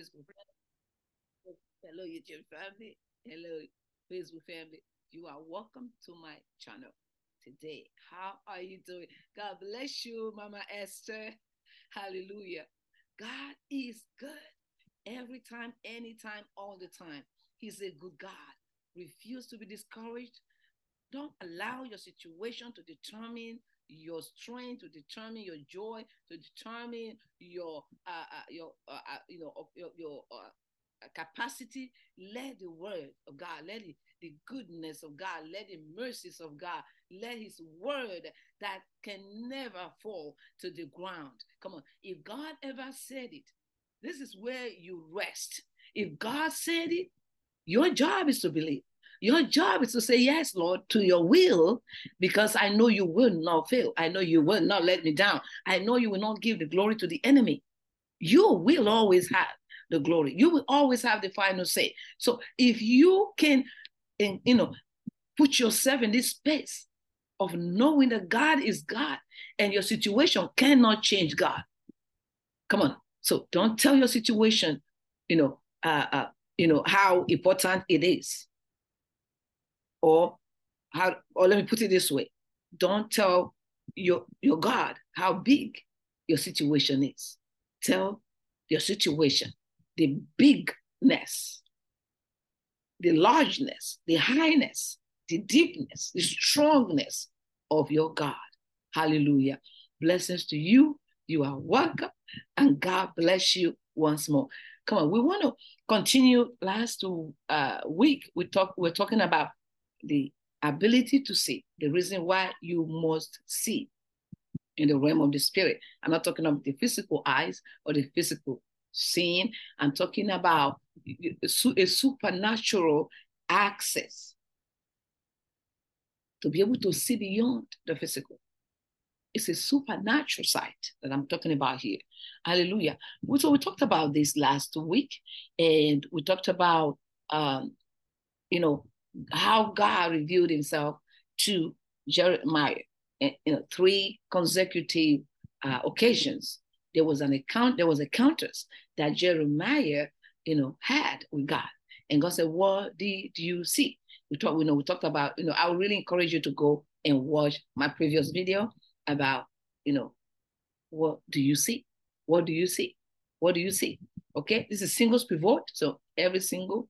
Facebook. Hello, YouTube family. Hello, Facebook family. You are welcome to my channel today. How are you doing? God bless you, Mama Esther. Hallelujah. God is good every time, anytime, all the time. He's a good God. Refuse to be discouraged. Don't allow your situation to determine your strength, to determine your joy, to determine your uh, uh your uh, uh you know your, your uh, capacity. Let the word of God, let the, the goodness of God, let the mercies of God, let His word that can never fall to the ground. Come on, if God ever said it, this is where you rest. If God said it, your job is to believe. Your job is to say, Yes, Lord, to your will, because I know you will not fail. I know you will not let me down. I know you will not give the glory to the enemy. You will always have the glory. You will always have the final say. So if you can, you know, put yourself in this space of knowing that God is God and your situation cannot change God. Come on. So don't tell your situation, you know, uh, uh, you know how important it is or how or let me put it this way. Don't tell your your god how big your situation is. Tell your situation the bigness the largeness the highness the deepness the strongness of your god. Hallelujah. Blessings to you. You are welcome and god bless you once more. Come on we want to continue. Last uh, week we talk we're talking about the ability to see, the reason why you must see in the realm of the spirit. I'm not talking about the physical eyes or the physical seeing. I'm talking about a supernatural access to be able to see beyond the physical. It's a supernatural sight that I'm talking about here. Hallelujah. So we talked about this last week, and we talked about, um, you know, how God revealed himself to Jeremiah in know, three consecutive uh, occasions. There was an account, there was encounters that Jeremiah, you know, had with God. And God said, What did you see? We talked, you know, we talked about, you know, I would really encourage you to go and watch my previous video about, you know, what do you see? What do you see? What do you see? Okay, this is singles pivot. So every single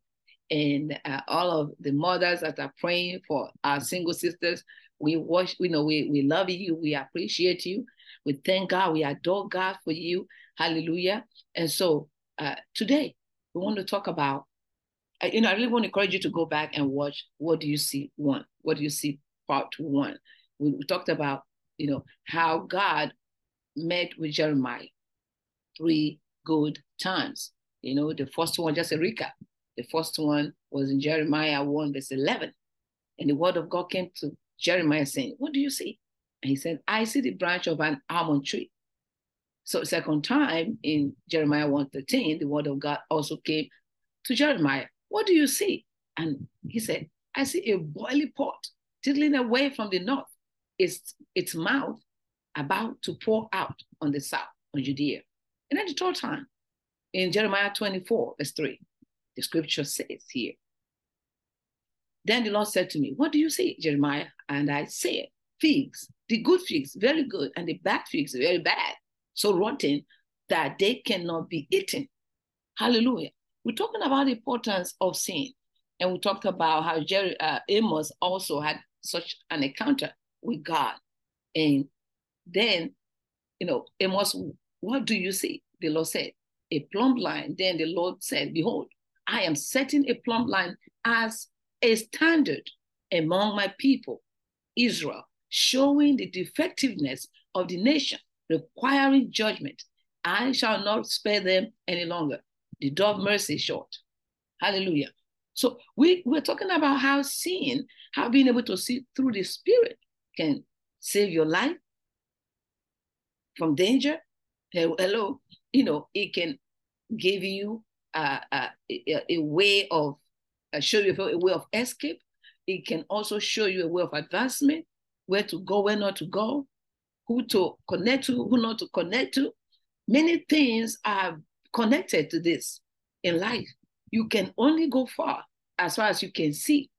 and uh, all of the mothers that are praying for our single sisters. We watch, we know we, we love you, we appreciate you, we thank God, we adore God for you. Hallelujah. And so uh, today we want to talk about, you know, I really want to encourage you to go back and watch What Do You See One? What do you see part one? We, we talked about, you know, how God met with Jeremiah three good times. You know, the first one, just a recap the first one was in Jeremiah 1, verse 11. And the word of God came to Jeremiah saying, What do you see? And he said, I see the branch of an almond tree. So second time in Jeremiah 1:13, the word of God also came to Jeremiah. What do you see? And he said, I see a boiling pot tittling away from the north, its, its mouth about to pour out on the south, on Judea. And then the third time in Jeremiah 24, verse 3, the scripture says here. Then the Lord said to me, What do you see, Jeremiah? And I said, Figs, the good figs, very good, and the bad figs, very bad, so rotten that they cannot be eaten. Hallelujah. We're talking about the importance of sin. And we talked about how Jerry, uh, Amos also had such an encounter with God. And then, you know, Amos, what do you see? The Lord said, a plumb line. Then the Lord said, Behold, I am setting a plumb line as a standard among my people, Israel, showing the defectiveness of the nation, requiring judgment. I shall not spare them any longer. The door of mercy is short. Hallelujah. So we, we're talking about how seeing, how being able to see through the spirit can save your life from danger. Hello, you know, it can give you a, a, way of uh, show you a way of escape. It can also show you a way of advancement, where to go, where not to go, who to connect to, who not to connect to. Many things are connected to this. in life. You can only go far as far as you can see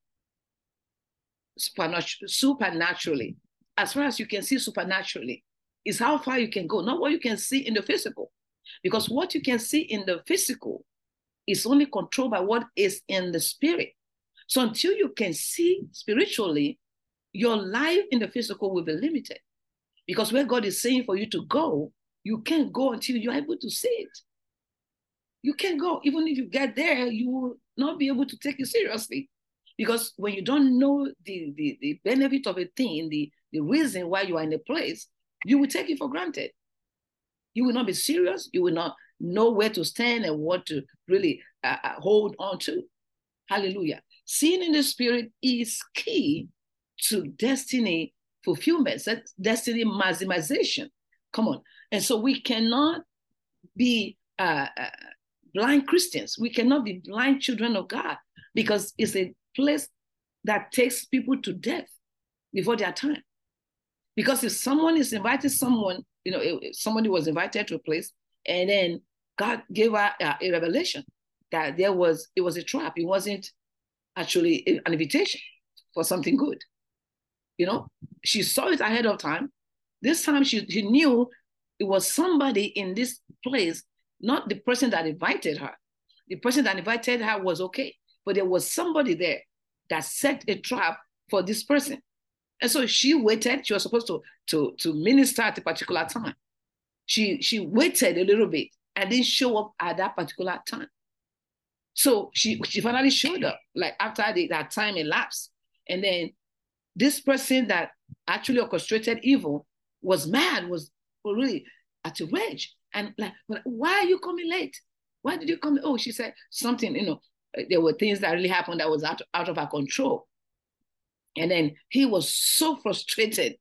supernaturally. As far as you can see supernaturally, is how far you can go, not what you can see in the physical. Because what you can see in the physical is only controlled by what is in the spirit. So until you can see spiritually, your life in the physical will be limited. Because where God is saying for you to go, you can't go until you're able to see it. You can't go. Even if you get there, you will not be able to take it seriously. Because when you don't know the, the, the benefit of a thing, the, the reason why you are in a place, you will take it for granted. You will not be serious. You will not know where to stand and what to really uh, uh hold on to. Hallelujah. Seeing in the spirit is key to destiny fulfillment, destiny maximization. Come on. And so we cannot be uh, uh, blind Christians. We cannot be blind children of God because it's a place that takes people to death before their time. Because if someone is inviting someone, you know, somebody was invited to a place, and then God gave her a, a revelation that there was, it was a trap. It wasn't actually an invitation for something good. You know, she saw it ahead of time. This time she, she knew it was somebody in this place, not the person that invited her. The person that invited her was okay, but there was somebody there that set a trap for this person. And so she waited. She was supposed to, to, to minister at a particular time. She, she waited a little bit and didn't show up at that particular time. So she, she finally showed up, like after the, that time elapsed. And then this person that actually orchestrated evil was mad, was really at a rage. And like, why are you coming late? Why did you come? Oh, she said something, you know, there were things that really happened that was out, out of our control. And then he was so frustrated.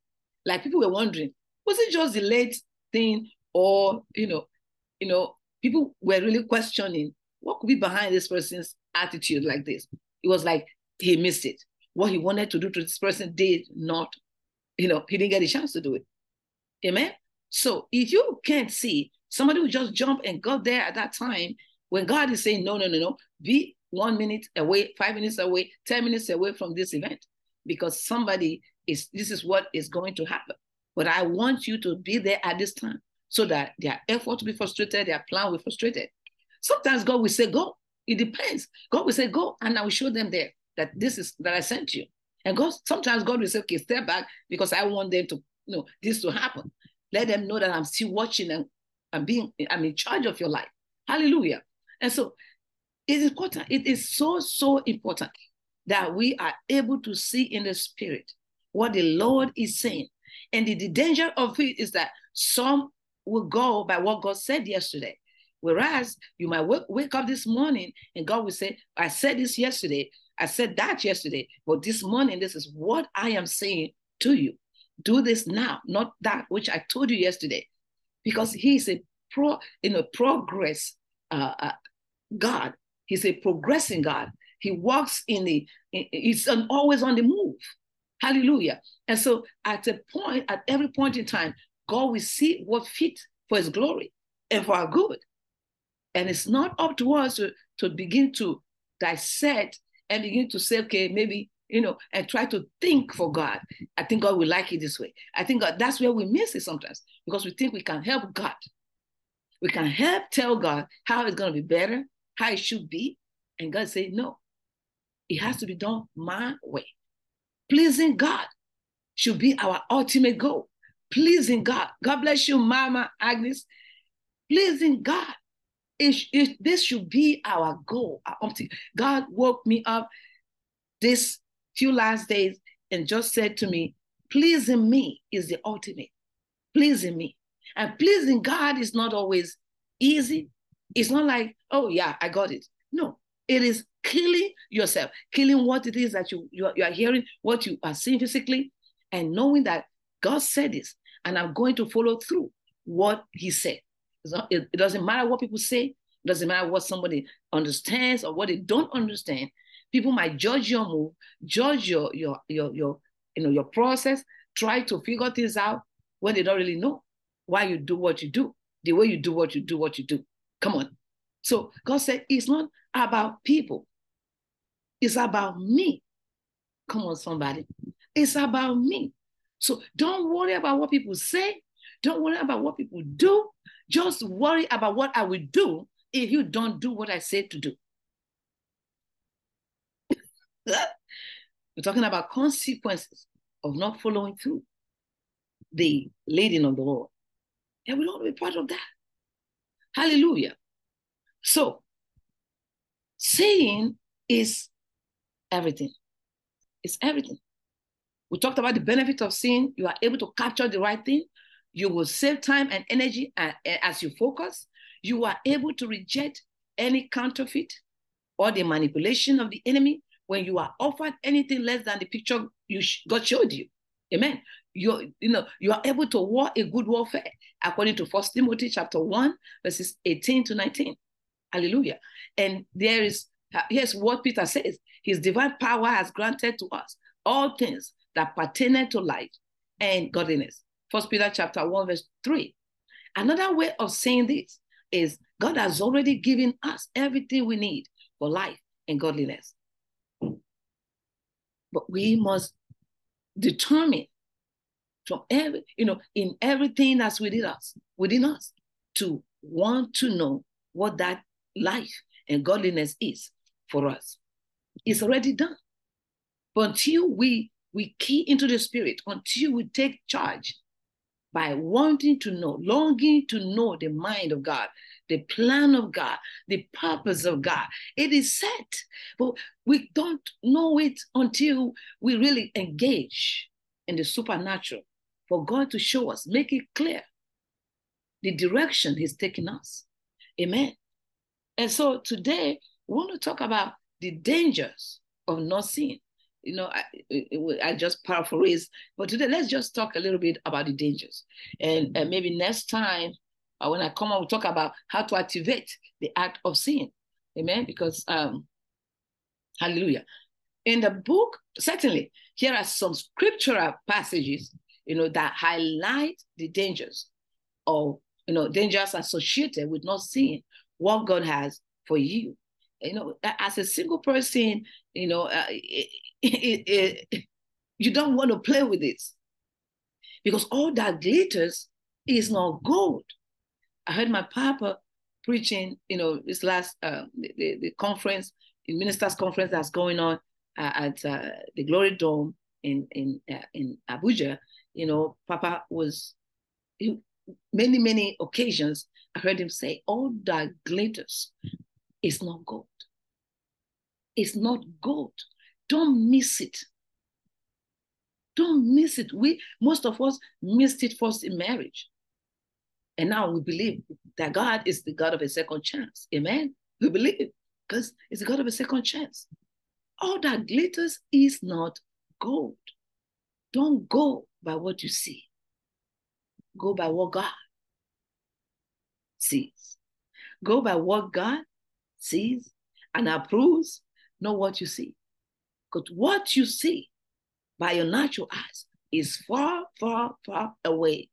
Like people were wondering, was it just the late thing? Or, you know, you know, people were really questioning what could be behind this person's attitude like this. It was like he missed it. What he wanted to do to this person did not, you know, he didn't get a chance to do it. Amen. So if you can't see, somebody will just jump and go there at that time when God is saying, no, no, no, no, be one minute away, five minutes away, 10 minutes away from this event because somebody is, this is what is going to happen. But I want you to be there at this time so that their effort will be frustrated, their plan will be frustrated. Sometimes God will say, go. It depends. God will say, go, and I will show them there that this is that I sent you. And God, sometimes God will say, okay, step back because I want them to, you know, this to happen. Let them know that I'm still watching and I'm being, I'm in charge of your life. Hallelujah. And so it is important. It is so, so important that we are able to see in the spirit what the Lord is saying. And the, the danger of it is that some will go by what God said yesterday. Whereas you might wake, wake up this morning and God will say, I said this yesterday, I said that yesterday, but this morning, this is what I am saying to you. Do this now, not that which I told you yesterday, because He's a pro in a progress uh, uh, God. He's a progressing God. He walks in the. He's always on the move. Hallelujah. And so, at a point, at every point in time, God will see what fit for His glory and for our good. And it's not up to us to, to begin to dissect and begin to say, okay, maybe, you know, and try to think for God. I think God will like it this way. I think God, that's where we miss it sometimes because we think we can help God. We can help tell God how it's going to be better, how it should be. And God say, no, it has to be done my way. Pleasing God should be our ultimate goal. Pleasing God. God bless you, Mama Agnes. Pleasing God it, it, this should be our goal. God woke me up this few last days and just said to me, pleasing me is the ultimate. Pleasing me. And pleasing God is not always easy. It's not like, oh yeah, I got it. No, it is killing yourself, killing what it is that you, you, are, you are hearing, what you are seeing physically, and knowing that God said this, and I'm going to follow through what He said. Not, it, it, doesn't matter what people say. It doesn't matter what somebody understands or what they don't understand. People might judge your move, judge your your your your you know your process, try to figure things out when they don't really know why you do what you do, the way you do what you do, what you do. Come on. So God said, it's not about people. It's about me. Come on, somebody. It's about me. So don't worry about what people say. Don't worry about what people do. Just worry about what I will do if you don't do what I said to do. We're talking about consequences of not following through the leading of the Lord. And we don't be part of that. Hallelujah. So, saying is everything. It's everything. We talked about the benefit of seeing. You are able to capture the right thing. You will save time and energy as you focus. You are able to reject any counterfeit or the manipulation of the enemy when you are offered anything less than the picture you God showed you. Amen. You you know you are able to war a good warfare according to First Timothy chapter one verses eighteen to nineteen. Hallelujah. And there is uh, here's what Peter says: His divine power has granted to us all things that pertain to life and godliness. First Peter chapter one verse three. Another way of saying this is God has already given us everything we need for life and godliness. But we must determine from every, you know, in everything that's within us, within us, to want to know what that life and godliness is for us. It's already done. But until we we key into the spirit, until we take charge by wanting to know, longing to know the mind of God, the plan of God, the purpose of God. It is set, but we don't know it until we really engage in the supernatural for God to show us, make it clear the direction He's taking us. Amen. And so today, we want to talk about the dangers of not seeing. You know, I, I just paraphrase, but today let's just talk a little bit about the dangers. And, and maybe next time uh, when I come, I will talk about how to activate the act of seeing. Amen. Because, um, hallelujah. In the book, certainly, here are some scriptural passages, you know, that highlight the dangers of, you know, dangers associated with not seeing what God has for you. You know, as a single person, you know, uh, it, it, it, you don't want to play with this because all that glitters is not gold. I heard my papa preaching, you know, this last uh, the, the conference, the ministers' conference that's going on uh, at uh, the Glory Dome in in uh, in Abuja. You know, Papa was he, many many occasions. I heard him say, "All that glitters is not gold. It's not gold. Don't miss it. Don't miss it. We most of us missed it first in marriage. And now we believe that God is the God of a second chance. Amen. We believe it because it's the God of a second chance. All that glitters is not gold. Don't go by what you see. Go by what God sees. Go by what God sees and approves, not what you see. Because what you see by your natural eyes is far, far, far away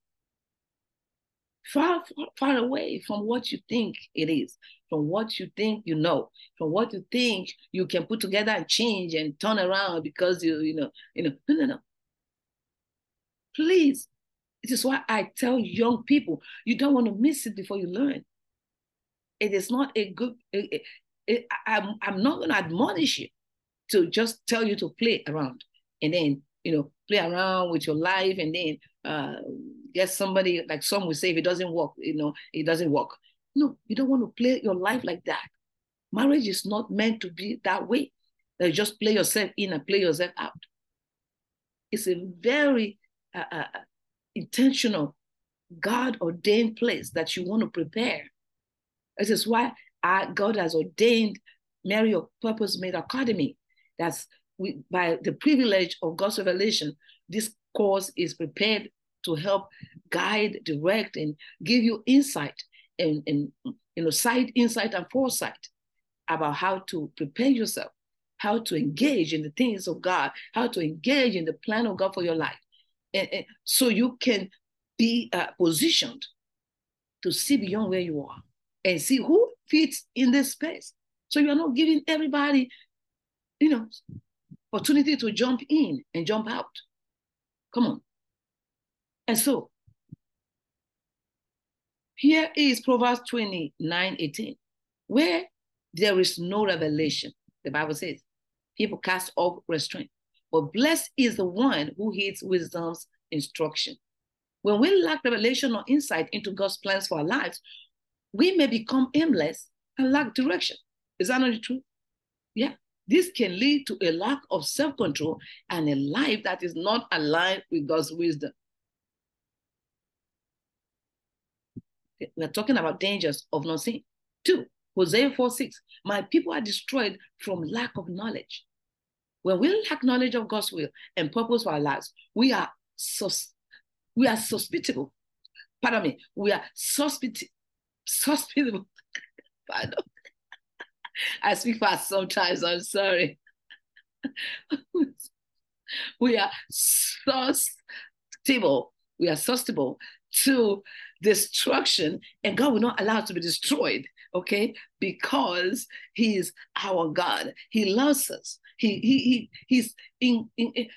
far, far, far away from what you think it is, from what you think you know, from what you think you can put together and change and turn around because you, you know, you know, no, no, no. Please, this is why I tell young people, you don't want to miss it before you learn. It is not a good, I'm, I'm not going to admonish you to just tell you to play around and then, you know, play around with your life and then uh, get somebody like some will say if it doesn't work, you know, it doesn't work. No, you don't want to play your life like that. Marriage is not meant to be that way. You just play yourself in and play yourself out. It's a very uh, uh, intentional, God ordained place that you want to prepare. This is why God has ordained Marry Your Purpose Made Academy. That's we, by the privilege of God's revelation, this course is prepared to help guide, direct, and give you insight and, and you know, sight, insight, and foresight about how to prepare yourself, how to engage in the things of God, how to engage in the plan of God for your life. And, and so you can be uh, positioned to see beyond where you are and see who fits in this space. So you are not giving everybody, you know, opportunity to jump in and jump out. Come on. And so here is Proverbs 29 18, where there is no revelation. The Bible says, people cast off restraint. But blessed is the one who heeds wisdom's instruction. When we lack revelation or insight into God's plans for our lives, we may become aimless and lack direction. Is that not true? Yeah. This can lead to a lack of self control and a life that is not aligned with God's wisdom. We're talking about dangers of not seeing. Two, Hosea 4 6. My people are destroyed from lack of knowledge. When we lack knowledge of God's will and purpose for our lives, we are sus- we are hospitable. Pardon me, we are hospitable. Hospitable. Pardon. I speak fast sometimes, I'm sorry. we are susceptible. We are susceptible to destruction, and God will not allow us to be destroyed, okay? Because He is our God. He loves us. He he, he he's in, in, in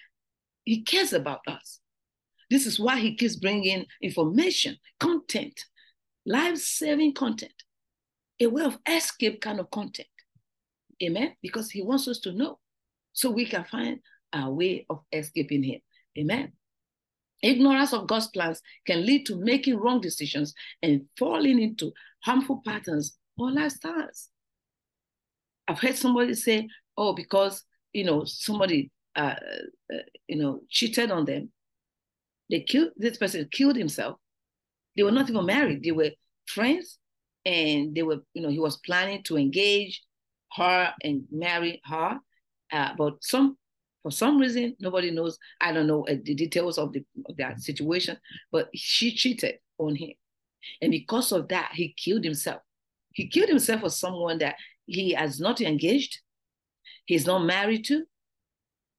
he cares about us. This is why he keeps bringing information, content, life-saving content, a way of escape kind of content. Amen. Because he wants us to know so we can find our way of escaping him. Amen. Ignorance of God's plans can lead to making wrong decisions and falling into harmful patterns or lifestyles. I've heard somebody say, oh, because you know somebody uh, uh, you know cheated on them, they killed this person killed himself. They were not even married; they were friends, and they were you know he was planning to engage her and marry her, uh, but some for some reason, nobody knows. I don't know uh, the details of, the, of that situation, but she cheated on him. And because of that, he killed himself. He killed himself for someone that he has not engaged, he's not married to.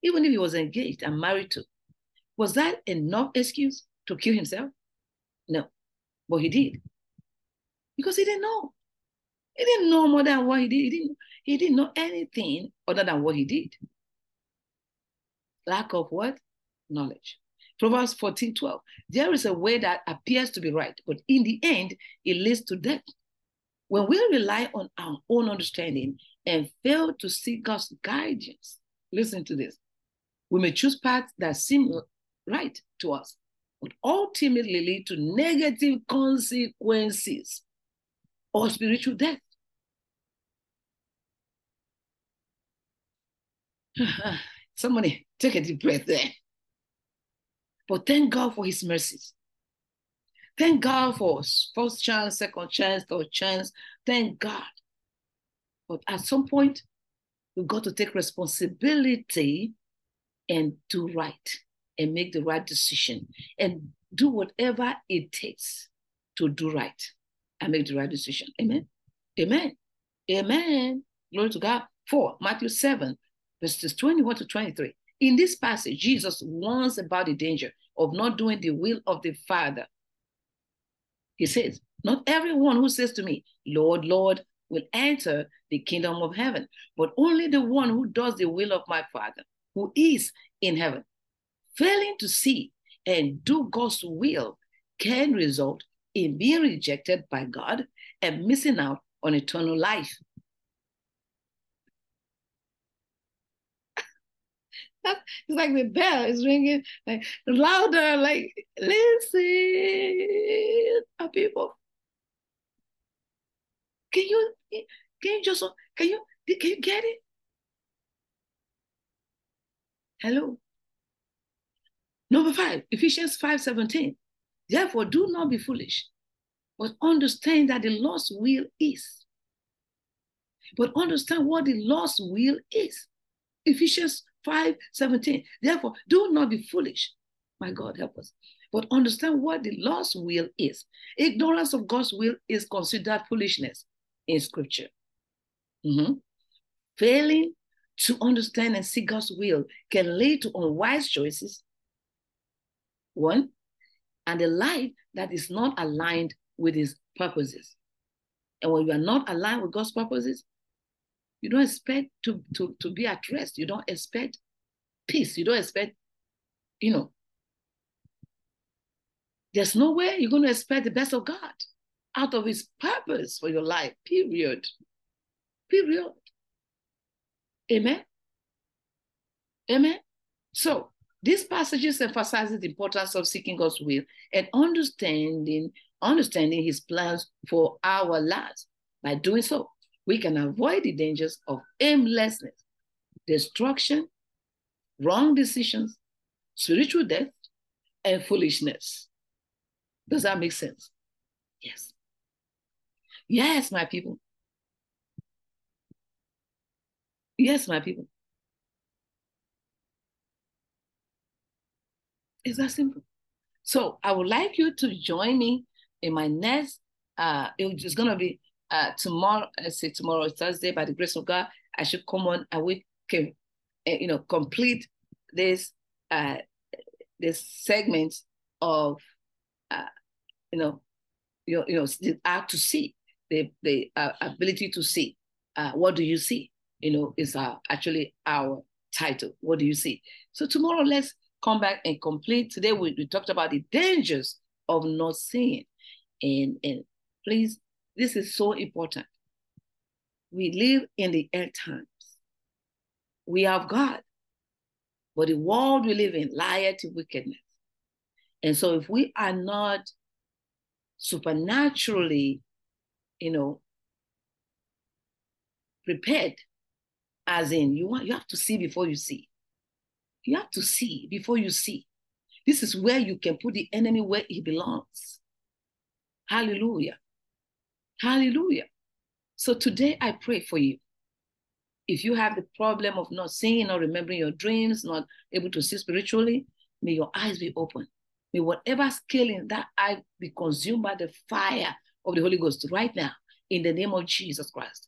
Even if he was engaged and married to, was that enough excuse to kill himself? No, but he did because he didn't know. He didn't know more than what he did. He didn't. He didn't know anything other than what he did lack of what? Knowledge. Proverbs 14 12. There is a way that appears to be right, but in the end, it leads to death. When we rely on our own understanding and fail to seek God's guidance, listen to this. We may choose paths that seem right to us, but ultimately lead to negative consequences or spiritual death. Somebody take a deep breath there. But thank God for his mercies. Thank God for first chance, second chance, third chance. Thank God. But at some point, we've got to take responsibility and do right and make the right decision and do whatever it takes to do right and make the right decision. Amen. Amen. Amen. Glory to God. Four, Matthew 7, verses 21 to 23. In this passage, Jesus warns about the danger of not doing the will of the Father. He says, Not everyone who says to me, Lord, Lord, will enter the kingdom of heaven, but only the one who does the will of my Father, who is in heaven. Failing to see and do God's will can result in being rejected by God and missing out on eternal life. it's like the bell is ringing like louder, like listen, people. Can you can you just can you can you get it? Hello. Number five, Ephesians 5 17. Therefore, do not be foolish, but understand that the Lord's will is. But understand what the Lord's will is. Ephesians 5 17. Therefore, do not be foolish. My God, help us. But understand what the Lord's will is. Ignorance of God's will is considered foolishness in Scripture. Mm-hmm. Failing to understand and see God's will can lead to unwise choices. One, and a life that is not aligned with His purposes. And when you are not aligned with God's purposes, you don't expect to, to, to be at rest. You don't expect peace. You don't expect, you know, there's no way you're going to expect the best of God out of his purpose for your life, period. Period. Amen. Amen. So these passages emphasize the importance of seeking God's will and understanding, understanding his plans for our lives. By doing so, we can avoid the dangers of aimlessness, destruction, wrong decisions, spiritual death, and foolishness. Does that make sense? Yes. Yes, my people. Yes, my people. It's that simple. So I would like you to join me in my next, uh, it's gonna be uh, tomorrow, let's say tomorrow, Thursday, by the grace of God, I should come on and we can, uh, you know, complete this, uh, this segment of, uh, you know, you you know, the art to see, the, the uh, ability to see. Uh, what do you see? You know, is uh, actually our title. What do you see? So tomorrow, let's come back and complete. Today we, we talked about the dangers of not seeing. And, and please, this is so important. We live in the end times. We have God, but the world we live in lieth to wickedness. And so if we are not supernaturally, you know, prepared, as in you want you have to see before you see. You have to see before you see. This is where you can put the enemy where he belongs. Hallelujah. Hallelujah. So today I pray for you. If you have the problem of not seeing or remembering your dreams, not able to see spiritually, may your eyes be open. May whatever scale in that eye be consumed by the fire of the Holy Ghost right now, in the name of Jesus Christ.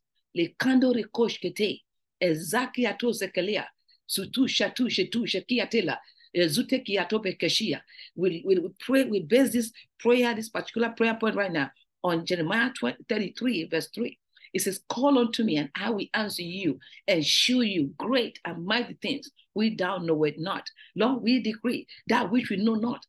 Sutu shatu shetu shekia tela, eh, zute kiatope keshia. We, we, pray, we base this prayer, this particular prayer point right now on Jeremiah 20, 33, verse 3. It says, Call unto me, and I will answer you and show you great and mighty things we thou know it not. Lord, we decree that which we know not.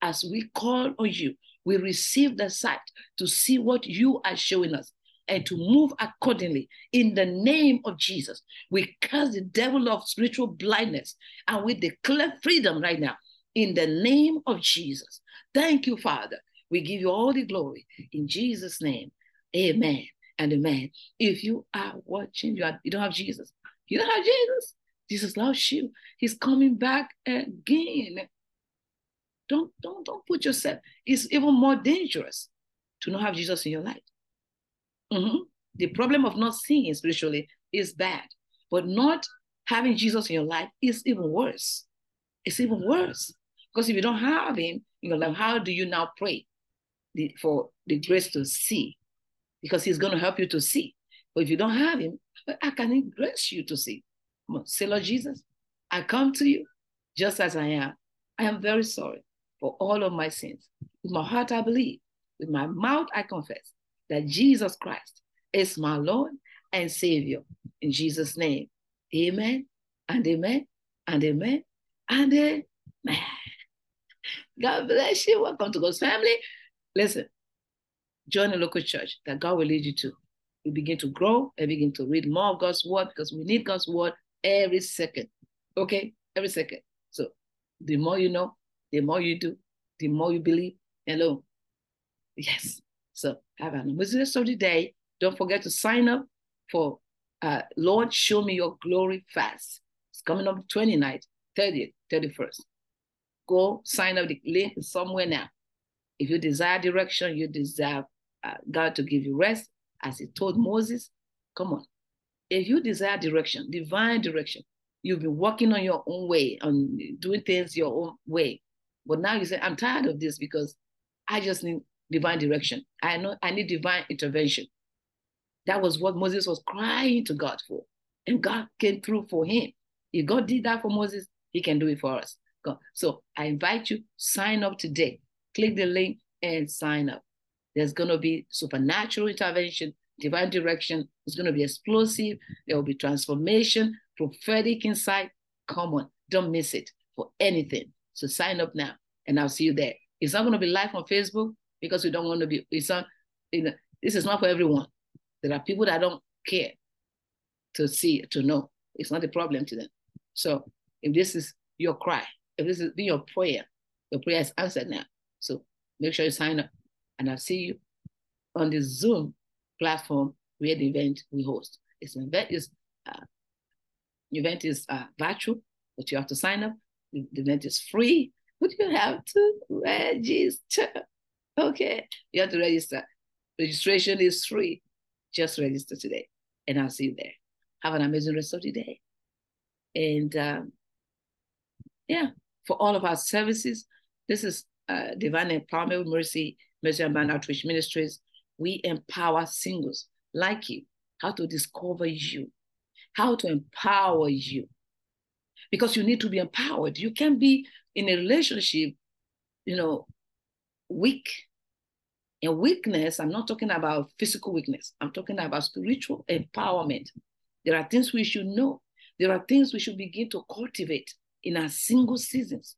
As we call on you, we receive the sight to see what you are showing us and to move accordingly in the name of Jesus. We curse the devil of spiritual blindness and we declare freedom right now in the name of Jesus. Thank you, Father. We give you all the glory in Jesus' name. Amen and amen. If you are watching, you, are, you don't have Jesus. You don't have Jesus. Jesus loves you. He's coming back again. Don't, don't, don't put yourself. It's even more dangerous to not have Jesus in your life. Mm-hmm. The problem of not seeing spiritually is bad, but not having Jesus in your life is even worse. It's even worse because if you don't have Him in your life, how do you now pray the, for the grace to see? Because He's going to help you to see. But if you don't have Him, I can grace you to see. Come on, say, Lord Jesus, I come to you just as I am. I am very sorry for all of my sins. With my heart, I believe. With my mouth, I confess that Jesus Christ is my Lord and Savior. In Jesus' name, amen and amen and amen and amen. God bless you. Welcome to God's family. Listen, join a local church that God will lead you to. You begin to grow and begin to read more of God's word because we need God's word every second. Okay? Every second. So the more you know, the more you do, the more you believe. Hello. Yes. So have an amazing rest of the day. Don't forget to sign up for uh, Lord, Show Me Your Glory Fast. It's coming up 29th, 30th, 31st. Go sign up. The link somewhere now. If you desire direction, you desire uh, God to give you rest, as He told Moses. Come on. If you desire direction, divine direction, you've been walking on your own way, on doing things your own way. But now you say, I'm tired of this because I just need divine direction. I know I need divine intervention. That was what Moses was crying to God for. And God came through for him. If God did that for Moses, he can do it for us. God. So I invite you, sign up today. Click the link and sign up. There's going to be supernatural intervention divine direction. It's going to be explosive. There will be transformation, prophetic insight. Come on, don't miss it for anything. So sign up now, and I'll see you there. It's not going to be live on Facebook because we don't want to be. It's not. You know, this is not for everyone. There are people that don't care to see to know. It's not a problem to them. So if this is your cry, if this is your prayer, your prayer is answered now. So make sure you sign up, and I'll see you on the Zoom platform where the event we host. It's an event is uh, event is uh, virtual, but you have to sign up. The, the event is free, but you have to register. Okay, you have to register. Registration is free. Just register today, and I'll see you there. Have an amazing rest of the day. And um, yeah, for all of our services, this is uh, Divine Empowerment Mercy, Mercy and Outreach Ministries we empower singles like you how to discover you, how to empower you. Because you need to be empowered. You can be in a relationship, you know, weak. And weakness, I'm not talking about physical weakness, I'm talking about spiritual empowerment. There are things we should know. There are things we should begin to cultivate in our single seasons.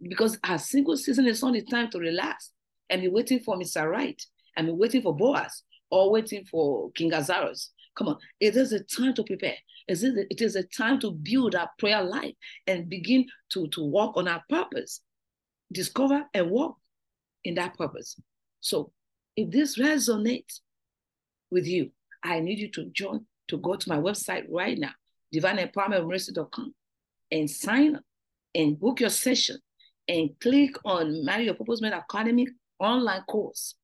Because our single season is only time to relax and be waiting for Mr. Right and be waiting for Boaz or waiting for King Ahasuerus. Come on, it is a time to prepare. It is a time to build our prayer life and begin to, to walk on our purpose, discover and walk in that purpose. So if this resonates with you, I need you to join, to go to my website right now, divineempowermentmercy.com, and sign up and book your session and click on Marry Your Purpose Men Academy online course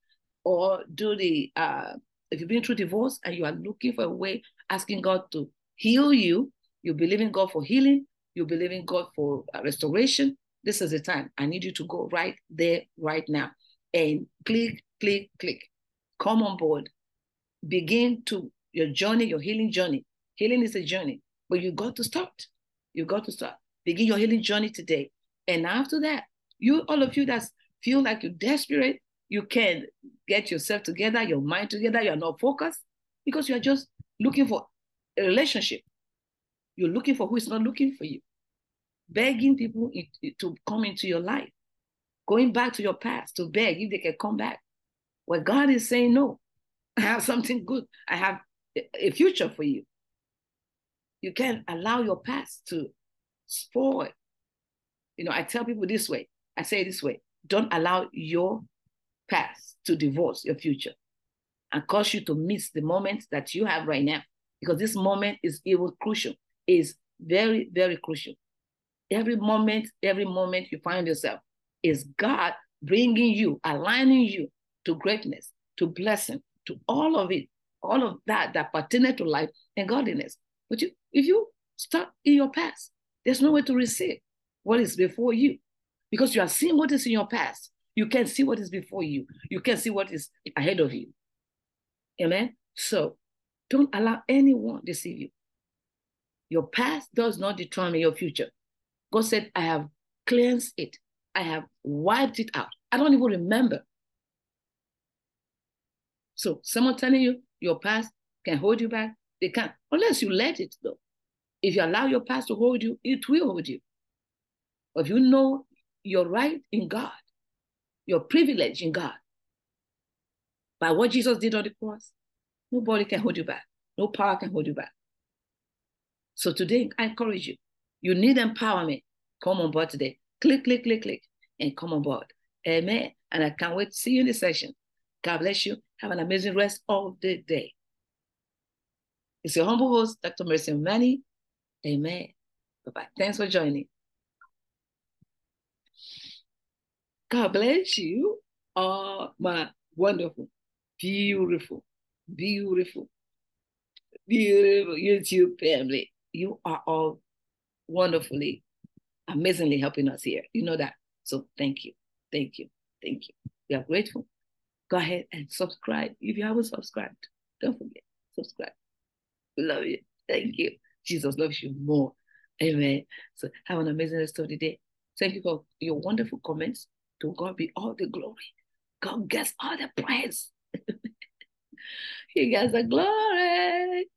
or do the uh, if you've been through divorce and you are looking for a way, asking God to heal you, you believe in God for healing, you believe in God for uh, restoration. This is the time. I need you to go right there, right now, and click, click, click. Come on board. Begin to your journey, your healing journey. Healing is a journey, but you got to start. You got to start. Begin your healing journey today. And after that, you all of you that feel like you're desperate, you can get yourself together, your mind together, you're not focused because you're just looking for a relationship. You're looking for who is not looking for you, begging people to come into your life, going back to your past to beg if they can come back. Where God is saying, No, I have something good, I have a future for you. You can't allow your past to spoil. You know, I tell people this way I say this way don't allow your past to divorce your future and cause you to miss the moment that you have right now. Because this moment is even crucial, is very, very crucial. Every moment, every moment you find yourself is God bringing you, aligning you to greatness, to blessing, to all of it, all of that that pertain to life and godliness. But you, if you start in your past, there's no way to receive what is before you because you are seeing what is in your past. You can't see what is before you. You can't see what is ahead of you. Amen. So don't allow anyone to deceive you. Your past does not determine your future. God said, I have cleansed it. I have wiped it out. I don't even remember. So someone telling you your past can hold you back, they can't, unless you let it though. If you allow your past to hold you, it will hold you. But if you know you're right in God, your privilege in God. By what Jesus did on the cross, nobody can hold you back. No power can hold you back. So today, I encourage you. You need empowerment. Come on board today. Click, click, click, click, and come on board. Amen. And I can't wait to see you in the session. God bless you. Have an amazing rest of the day. It's your humble host, Dr. Mercy Manny. Amen. Bye-bye. Thanks for joining. God bless you. Oh, my wonderful, beautiful, beautiful, beautiful YouTube family. You are all wonderfully, amazingly helping us here. You know that. So thank you. Thank you. Thank you. We are grateful. Go ahead and subscribe. If you haven't subscribed, don't forget, subscribe. Love you. Thank you. Jesus loves you more. Amen. So have an amazing rest of the day. Thank you for your wonderful comments. To God be all the glory. God gets all the praise. He gets the glory.